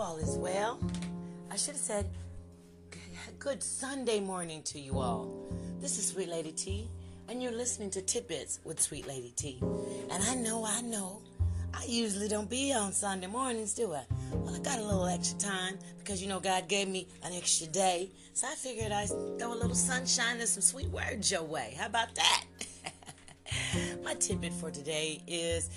all is well. I should have said good Sunday morning to you all. This is Sweet Lady T, and you're listening to Tidbits with Sweet Lady T. And I know, I know, I usually don't be on Sunday mornings, do I? Well, I got a little extra time because you know God gave me an extra day, so I figured I'd throw a little sunshine and some sweet words your way. How about that? My tidbit for today is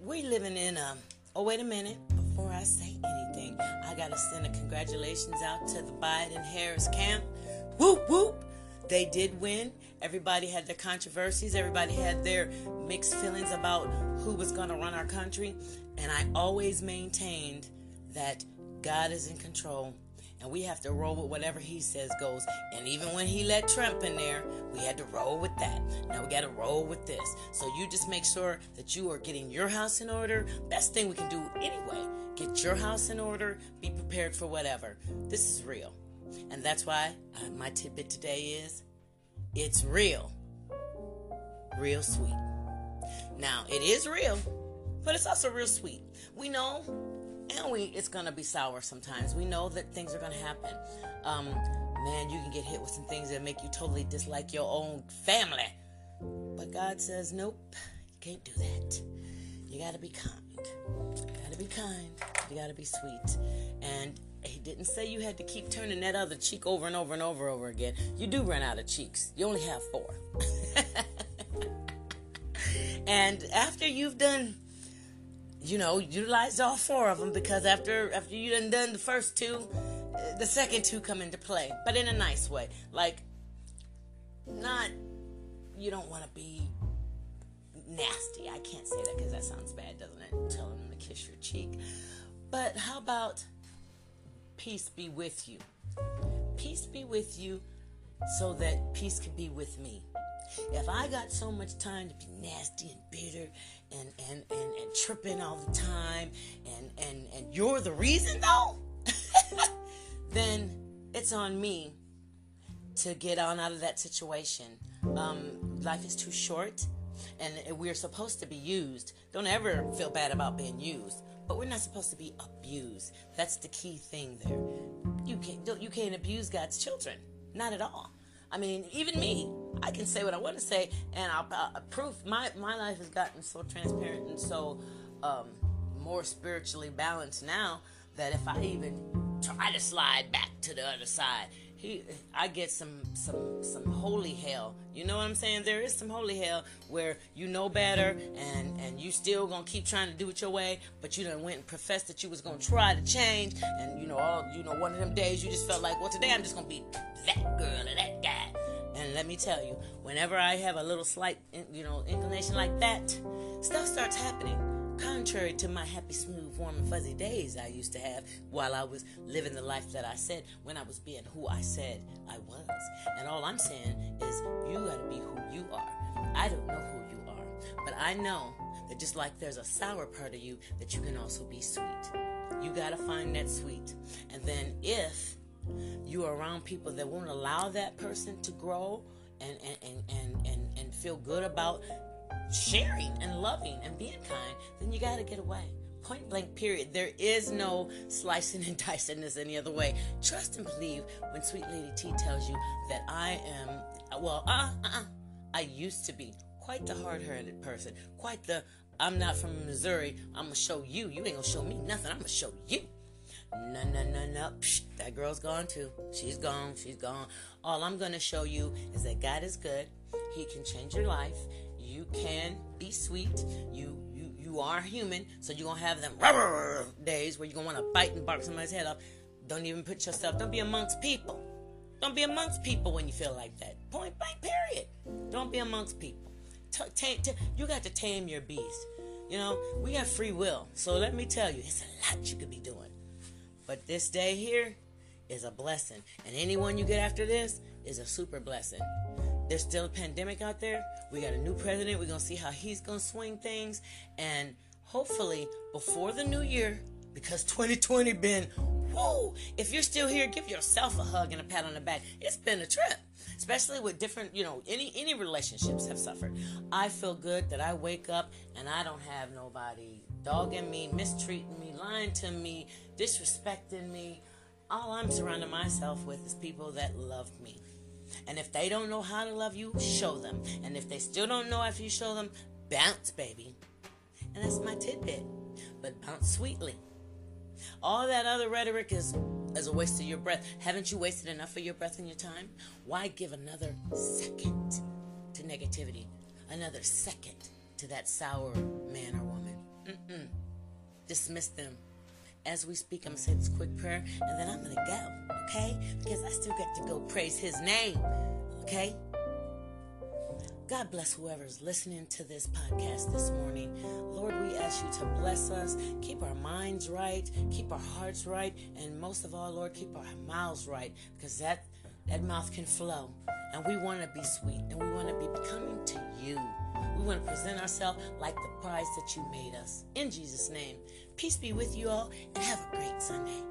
we're living in a. Oh, wait a minute. Before I say anything, I gotta send a congratulations out to the Biden Harris camp. Whoop whoop! They did win. Everybody had their controversies. Everybody had their mixed feelings about who was gonna run our country. And I always maintained that God is in control and we have to roll with whatever he says goes. And even when he let Trump in there, we had to roll with that. Now we got to roll with this. So you just make sure that you are getting your house in order. Best thing we can do anyway. Get your house in order. Be prepared for whatever. This is real. And that's why uh, my tidbit today is it's real. Real sweet. Now, it is real, but it's also real sweet. We know we it's gonna be sour sometimes. We know that things are gonna happen. Um, man, you can get hit with some things that make you totally dislike your own family. But God says, nope, you can't do that. You gotta be kind. You gotta be kind. You gotta be sweet. And he didn't say you had to keep turning that other cheek over and over and over and over again. You do run out of cheeks. You only have four. and after you've done you know, utilize all four of them because after after you done done the first two, the second two come into play, but in a nice way. Like, not you don't want to be nasty. I can't say that because that sounds bad, doesn't it? Telling them to kiss your cheek. But how about peace be with you? Peace be with you so that peace can be with me. If I got so much time to be nasty and bitter and and and, and tripping all the time and and and you're the reason though then it's on me to get on out of that situation. Um, life is too short and we're supposed to be used. Don't ever feel bad about being used but we're not supposed to be abused. That's the key thing there. You can't you can't abuse god's children. Not at all. I mean, even me, I can say what I want to say, and I'll, I'll proof my my life has gotten so transparent and so um, more spiritually balanced now that if I even try to slide back to the other side, he I get some some some holy hell. You know what I'm saying? There is some holy hell where you know better and and you still gonna keep trying to do it your way, but you done went and professed that you was gonna try to change, and you know all you know one of them days you just felt like, well today I'm just gonna be that girl or that guy. And let me tell you, whenever I have a little slight, you know, inclination like that, stuff starts happening. Contrary to my happy, smooth, warm, and fuzzy days I used to have while I was living the life that I said when I was being who I said I was. And all I'm saying is, you gotta be who you are. I don't know who you are, but I know that just like there's a sour part of you, that you can also be sweet. You gotta find that sweet. And then if you are around people that won't allow that person to grow and, and, and, and, and, and feel good about sharing and loving and being kind, then you got to get away. Point blank, period. There is no slicing and dicing this any other way. Trust and believe when Sweet Lady T tells you that I am, well, uh, uh, uh I used to be quite the hard headed person, quite the I'm not from Missouri. I'm gonna show you. You ain't gonna show me nothing. I'm gonna show you. No, no, no, no. Psh, that girl's gone too. She's gone. She's gone. All I'm going to show you is that God is good. He can change your life. You can be sweet. You you you are human, so you're gonna have them days where you're gonna want to bite and bark somebody's head off. Don't even put yourself. Don't be amongst people. Don't be amongst people when you feel like that. Point blank. Period. Don't be amongst people. T- t- t- you got to tame your beast. You know, we have free will. So let me tell you, it's a lot you could be doing. But this day here is a blessing. And anyone you get after this is a super blessing. There's still a pandemic out there. We got a new president. We're going to see how he's going to swing things. And hopefully, before the new year, because 2020 been, whoa, if you're still here, give yourself a hug and a pat on the back. It's been a trip. especially with different, you know, any any relationships have suffered. I feel good that I wake up and I don't have nobody dogging me, mistreating me, lying to me, disrespecting me. All I'm surrounding myself with is people that love me. And if they don't know how to love you, show them. And if they still don't know after you show them, bounce, baby. And that's my tidbit. But bounce sweetly. All that other rhetoric is is a waste of your breath. Haven't you wasted enough of your breath and your time? Why give another second to negativity? Another second to that sour man or woman? Mm-mm. Dismiss them. As we speak, I'm gonna say this quick prayer and then I'm gonna go, okay? Because I still got to go praise his name, okay? God bless whoever's listening to this podcast this morning. Lord, we ask you to bless us, keep our minds right, keep our hearts right, and most of all, Lord, keep our mouths right, because that that mouth can flow. And we want to be sweet, and we want to be becoming to you. We want to present ourselves like the prize that you made us. In Jesus' name, peace be with you all, and have a great Sunday.